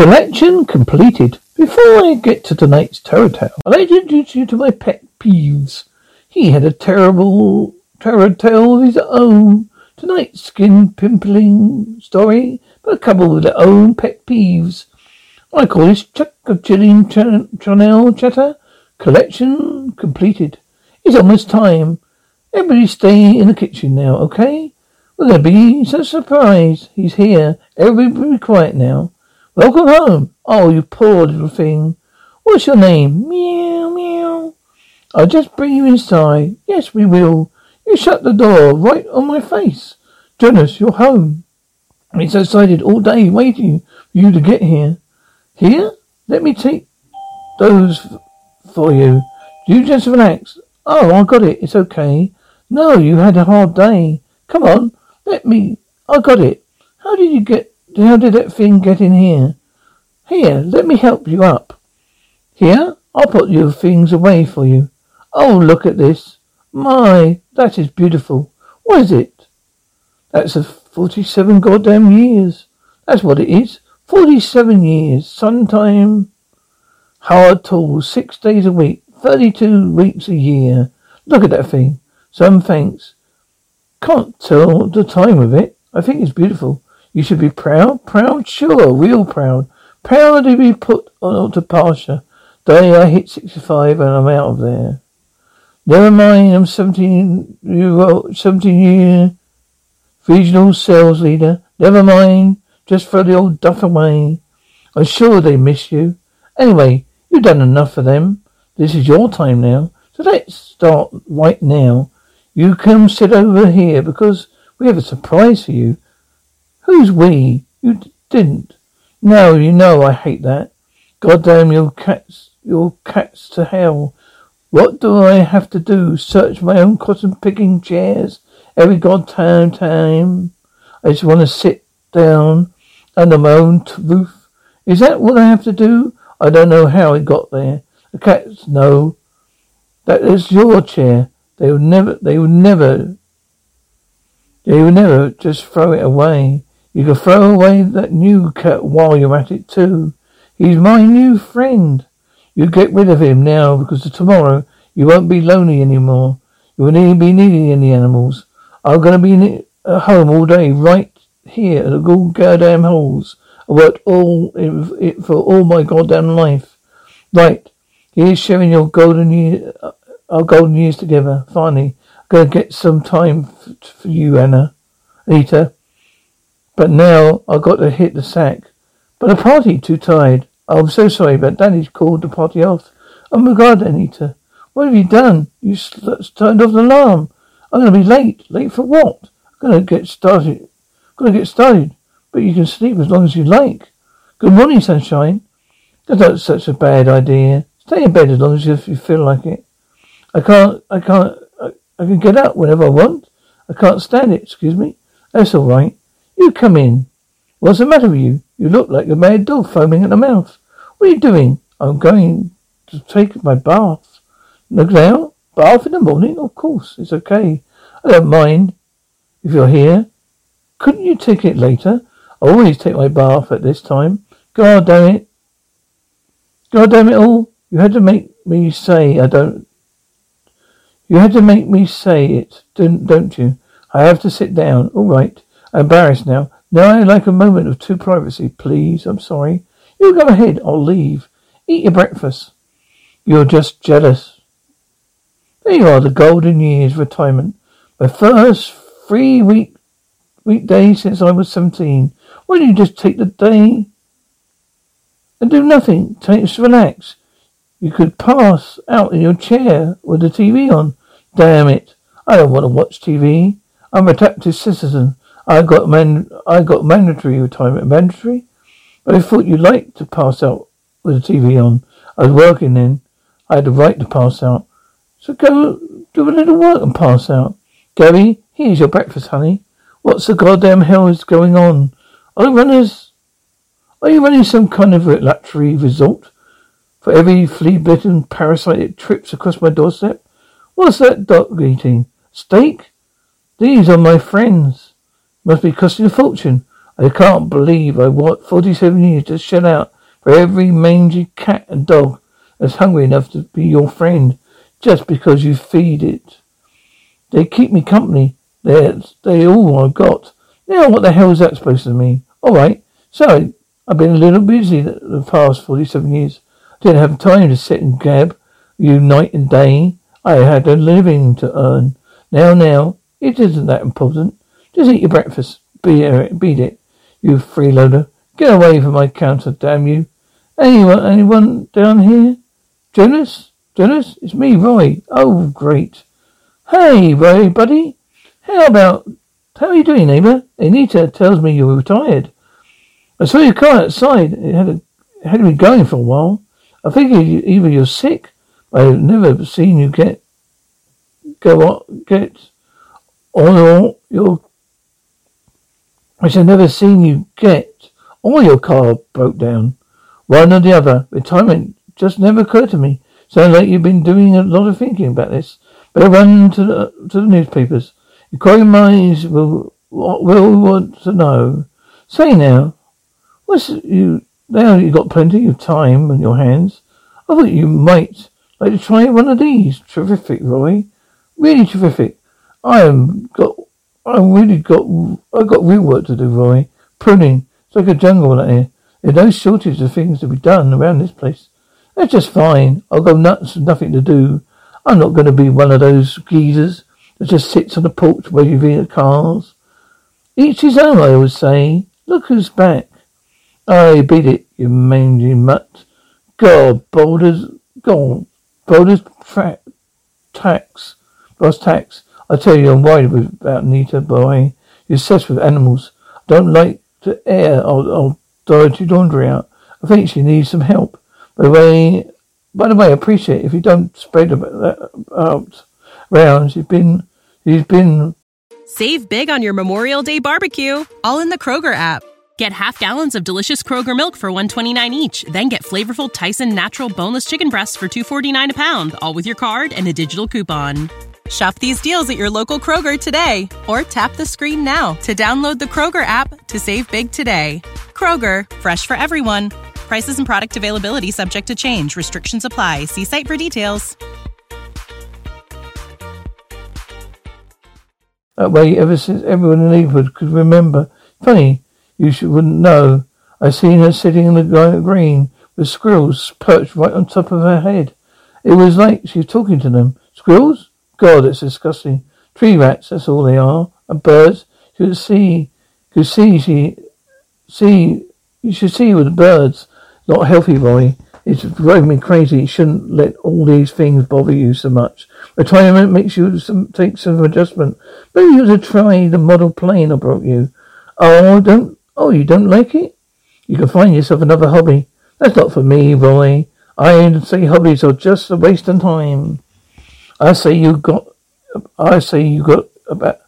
Collection completed. Before I get to tonight's terror tale, I'd like to introduce you to my pet peeves. He had a terrible terror tale of his own. Tonight's skin pimpling story, but a couple with their own pet peeves. I call this Chuck of Chilling ch- Chanel Chatter. Collection completed. It's almost time. Everybody stay in the kitchen now, okay? Will there be a surprise? He's here. Everybody be quiet now. Welcome home. Oh, you poor little thing. What's your name? Meow, meow. I'll just bring you inside. Yes, we will. You shut the door right on my face. Jonas, you're home. I've been so excited all day waiting for you to get here. Here? Let me take those f- for you. You just relax. Oh, I got it. It's okay. No, you had a hard day. Come on. Let me. I got it. How did you get how did that thing get in here? Here, let me help you up. Here? I'll put your things away for you. Oh, look at this. My, that is beautiful. What is it? That's a 47 goddamn years. That's what it is. 47 years. Sometime. Hard tools. Six days a week. 32 weeks a year. Look at that thing. Some thanks. Can't tell the time of it. I think it's beautiful. You should be proud? Proud? Sure, real proud. Proud to be put on to pasture. Day I hit 65 and I'm out of there. Never mind, I'm 17 year old, 17 year regional sales leader. Never mind, just throw the old duff away. I'm sure they miss you. Anyway, you've done enough for them. This is your time now. So let's start right now. You come sit over here because we have a surprise for you. Who's we? You d- didn't. No, you know I hate that. Goddamn your cats, your cats to hell. What do I have to do? Search my own cotton picking chairs every goddamn time? I just want to sit down under my own t- roof. Is that what I have to do? I don't know how it got there. The cats know. That is your chair. They will never, they will never, they will never just throw it away. You can throw away that new cat while you're at it too. He's my new friend. You get rid of him now because tomorrow you won't be lonely anymore. You won't even be needing any animals. I'm gonna be ne- at home all day, right here at the goddamn holes. I worked all it for all my goddamn life. Right, here's sharing your golden year, uh, our golden years together. Finally, I'm gonna get some time for you, Anna, Anita. But now I've got to hit the sack. But the party, too tired. I'm so sorry, but Danny's called the party off. Oh my God, Anita. What have you done? You sl- uh, turned off the alarm. I'm going to be late. Late for what? I'm going to get started. I'm going to get started. But you can sleep as long as you like. Good morning, sunshine. That's not such a bad idea. Stay in bed as long as you, you feel like it. I can't, I can't, I, I can get up whenever I want. I can't stand it, excuse me. That's all right. You come in. What's the matter with you? You look like a mad dog foaming at the mouth. What are you doing? I'm going to take my bath. Look now. Bath in the morning? Of course. It's okay. I don't mind if you're here. Couldn't you take it later? I always take my bath at this time. God damn it. God damn it all. You had to make me say I don't. You had to make me say it, don't, don't you? I have to sit down. All right. Embarrassed now. Now I'd like a moment of true privacy, please. I'm sorry. You go ahead. I'll leave. Eat your breakfast. You're just jealous. There you are, the golden years retirement. My first free week weekday since I was seventeen. Why don't you just take the day and do nothing? Just relax. You could pass out in your chair with the TV on. Damn it. I don't want to watch TV. I'm a protective citizen. I got man I got mandatory retirement. Mandatory? But I thought you'd like to pass out with the TV on. I was working then. I had the right to pass out. So go do a little work and pass out. Gary, here's your breakfast, honey. What's the goddamn hell is going on? Are the runners? Are you running some kind of luxury resort for every flea-bitten parasite that trips across my doorstep? What's that dog eating? Steak? These are my friends. Must be costing a fortune. I can't believe I worked 47 years to shell out for every mangy cat and dog that's hungry enough to be your friend just because you feed it. They keep me company. They're, they all I've got. Now what the hell is that supposed to mean? Alright, so I've been a little busy the past 47 years. I didn't have time to sit and gab you night and day. I had a living to earn. Now, now, it isn't that important. Just eat your breakfast. Beat it, it, you freeloader. Get away from my counter, damn you. Anyone, anyone down here? Jonas? Jonas? It's me, Roy. Oh, great. Hey, Roy, buddy. How about, how are you doing, neighbour? Anita tells me you're retired. I saw your car outside. It had, a, it had been going for a while. I figured either you're sick I've never seen you get go on get on your your which I've never seen you get or your car broke down. One or the other. Retirement just never occurred to me. Sounds like you've been doing a lot of thinking about this. Better run to the to the newspapers. Inquiring minds will will want to know. Say now, what's you now you got plenty of time on your hands. I thought you might like to try one of these. Terrific, Roy. Really terrific. I am got, I really got, I got real work to do, Roy. Pruning. It's like a jungle out here. There's no shortage of things to be done around this place. That's just fine. I'll go nuts with nothing to do. I'm not going to be one of those geezers that just sits on the porch waving at cars. Each his own, I always say. Look who's back. I beat it, you mangy mutt. God, boulders, gone. Boulder's tax. Boss tax. I tell you, I'm worried about Nita, boy. You're obsessed with animals. I don't like to air old, old dirty laundry out. I think she needs some help. By the way, by the way, I appreciate if you don't spread that um, out around. She's been, she's been. Save big on your Memorial Day barbecue, all in the Kroger app. Get half gallons of delicious Kroger milk for 129 each, then get flavorful Tyson natural boneless chicken breasts for 249 a pound, all with your card and a digital coupon. Shop these deals at your local Kroger today or tap the screen now to download the Kroger app to save big today. Kroger, fresh for everyone. Prices and product availability subject to change. Restrictions apply. See site for details. Uh, that way, ever since everyone in the could remember. Funny, you should, wouldn't know. I seen her sitting in the green with squirrels perched right on top of her head. It was like she was talking to them. Squirrels? God, it's disgusting. Tree rats, that's all they are. And birds. You could see, you could see, she, see, you should see with birds. Not healthy, boy. It's driving me crazy. You shouldn't let all these things bother you so much. We're trying you some, take some adjustment. Maybe you should try the model plane I brought you. Oh, don't Oh, you don't like it? You can find yourself another hobby. That's not for me, Roy. I say hobbies are just a waste of time. I say you got, I say you got about,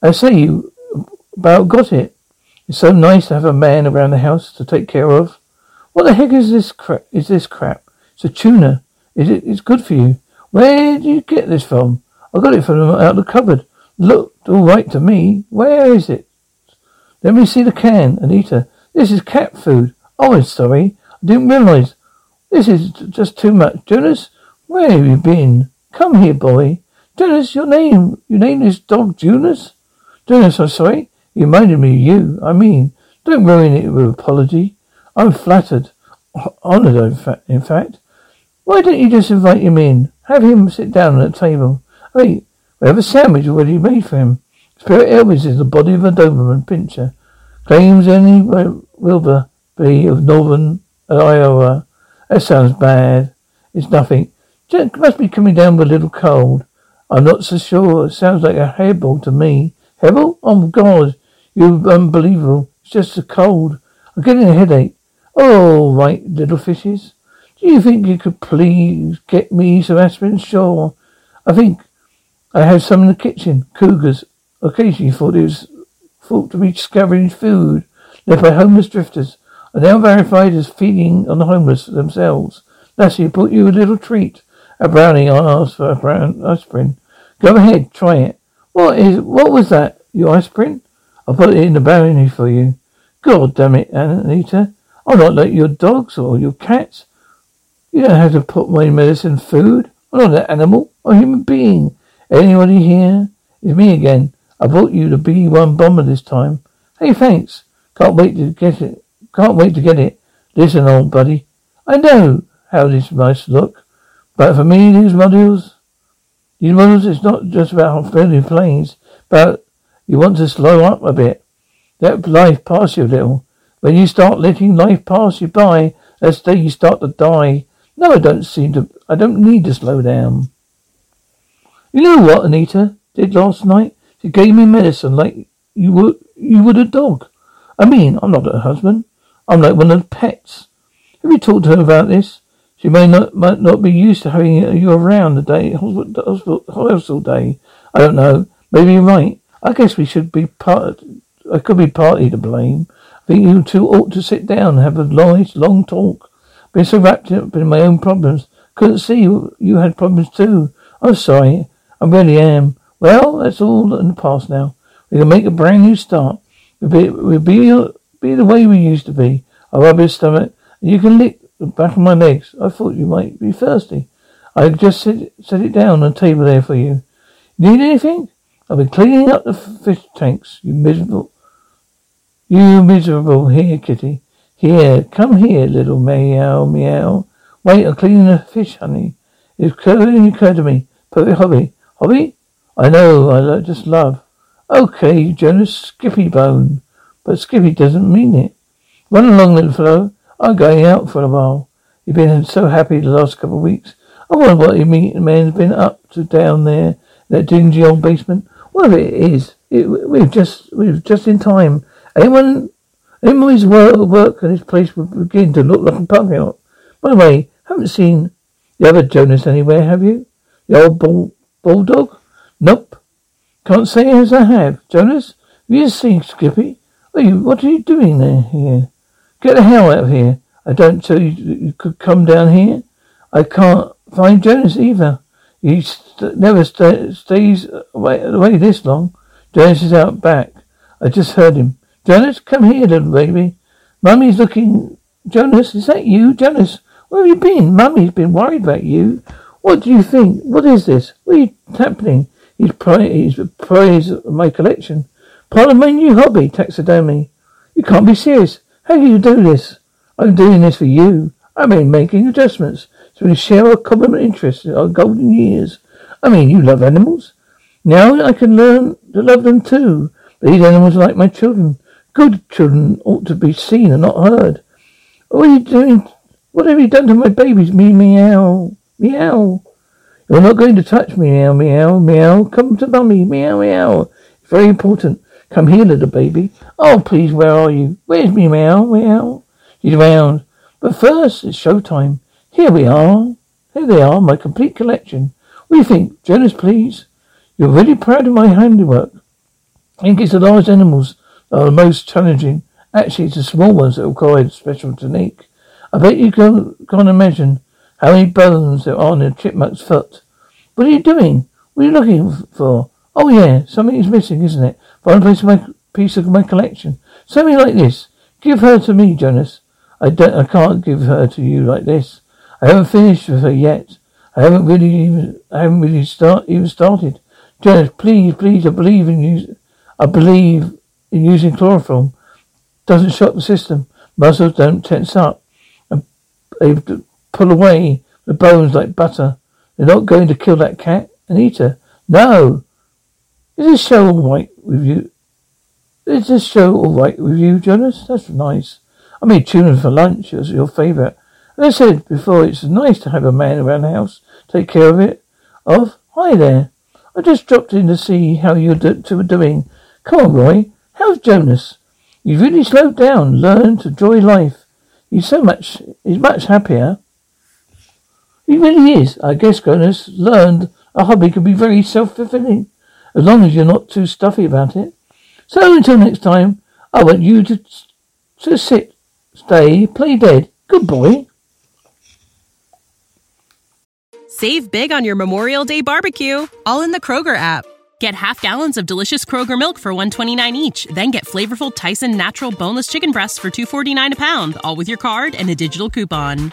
I say you about got it. It's so nice to have a man around the house to take care of. What the heck is this crap? Is this crap? It's a tuna. Is it? It's good for you. Where did you get this from? I got it from out the cupboard. Looked all right to me. Where is it? Let me see the can, Anita. This is cat food. Oh, I'm sorry. I didn't realize. This is just too much. Jonas, where have you been? Come here, boy. Jonas, your name, your name is dog Jonas? Jonas, I'm sorry. He reminded me of you. I mean, don't ruin it with apology. I'm flattered. Honoured, in fact. Why don't you just invite him in? Have him sit down at the table. Wait, we have a sandwich already made for him. Spirit Elvis is the body of a Doberman pinscher. Claims any Wilbur be of northern Iowa. That sounds bad. It's nothing. Just must be coming down with a little cold. I'm not so sure. It sounds like a hairball to me. Hairball? Oh God, You're unbelievable. It's just a cold. I'm getting a headache. Oh, right, little fishes. Do you think you could please get me some aspirin? Sure. I think I have some in the kitchen. Cougars occasionally thought it was thought to be scavenging food left by homeless drifters are now verified as feeding on the homeless themselves. Lassie brought you a little treat. A brownie I asked for a brown aspirin. Go ahead, try it. What is what was that? Your aspirin? I'll put it in the brownie for you. God damn it, Anita. I'm not like your dogs or your cats. You don't have to put my medicine food. I'm not an animal. I'm a human being. Anybody here? It's me again. I brought you the B-1 bomber this time. Hey, thanks. Can't wait to get it. Can't wait to get it. Listen, old buddy. I know how this must look, but for me, these models, these models, it's not just about building planes, but you want to slow up a bit. Let life pass you a little. When you start letting life pass you by, that's day you start to die. No, I don't seem to. I don't need to slow down. You know what Anita did last night? She gave me medicine like you would you would a dog. I mean, I'm not her husband. I'm like one of the pets. Have you talked to her about this? She may not might not be used to having you around the day hospital, day. I don't know. Maybe you're right. I guess we should be part. I could be partly to blame. I think you two ought to sit down and have a nice long talk. Been so wrapped up in my own problems. Couldn't see you, you had problems too. I'm sorry. I really am. Well, that's all in the past now. We can make a brand new start. We'll be, we'll be, be the way we used to be. I'll rub your stomach, and you can lick the back of my legs. I thought you might be thirsty. I just set, set it down on the table there for you. Need anything? I've been cleaning up the fish tanks. You miserable. You miserable. Here, kitty. Here. Come here, little meow, meow. Wait, I'm cleaning the fish, honey. It occurred to me. Perfect hobby. Hobby? I know, I just love. Okay, Jonas Skippy Bone. But Skippy doesn't mean it. Run along, little fellow. I'm going out for a while. You've been so happy the last couple of weeks. I wonder what the man's been up to down there, that dingy old basement. Whatever it is, it, we've just we've just in time. Anyone, anybody's work, work at this place would begin to look like a parking. By the way, haven't seen the other Jonas anywhere, have you? The old bull, bulldog? Nope. Can't say as I have. Jonas, have you seen Skippy? You, what are you doing there here? Get the hell out of here. I don't tell you you could come down here. I can't find Jonas either. He st- never st- stays away, away this long. Jonas is out back. I just heard him. Jonas, come here, little baby. Mummy's looking. Jonas, is that you? Jonas, where have you been? Mummy's been worried about you. What do you think? What is this? What is happening? He's praise, he's praise my collection. Part of my new hobby, taxidermy. You can't be serious. How do you do this? I'm doing this for you. I mean, making adjustments so we share our common interests in our golden years. I mean, you love animals. Now I can learn to love them too. These animals are like my children. Good children ought to be seen and not heard. What are you doing? What have you done to my babies? Me meow. Meow. You're not going to touch me, meow, meow, meow. Come to mummy, meow, meow. It's very important. Come here, little baby. Oh, please, where are you? Where's me, meow, meow? She's around. But first, it's showtime. Here we are. Here they are, my complete collection. What do you think? Jonas, please. You're really proud of my handiwork. I think it's the large animals that are the most challenging. Actually, it's the small ones that require special technique. I bet you can, can't imagine how many bones there are on a chipmunk's foot? What are you doing? What are you looking for? Oh yeah, something is missing, isn't it? Find a piece of my piece of my collection. Something like this. Give her to me, Jonas. I don't. I can't give her to you like this. I haven't finished with her yet. I haven't really even. I haven't really start even started. Jonas, please, please. I believe in you. I believe in using chloroform. Doesn't shock the system. Muscles don't tense up. And they pull away the bones like butter. They're not going to kill that cat and eat her. No. Is this show all right with you? Is this show all right with you, Jonas? That's nice. I made tuna for lunch. It was your favourite. As I said before, it's nice to have a man around the house. Take care of it. Of? Hi there. I just dropped in to see how you two were doing. Come on, Roy. How's Jonas? You've really slowed down. Learn to enjoy life. He's so much, he's much happier. He really is. I guess Jonas learned a hobby can be very self-fulfilling, as long as you're not too stuffy about it. So until next time, I want you to, to sit, stay, play dead. Good boy. Save big on your Memorial Day barbecue, all in the Kroger app. Get half gallons of delicious Kroger milk for 129 each, then get flavorful Tyson natural boneless chicken breasts for 249 a pound, all with your card and a digital coupon.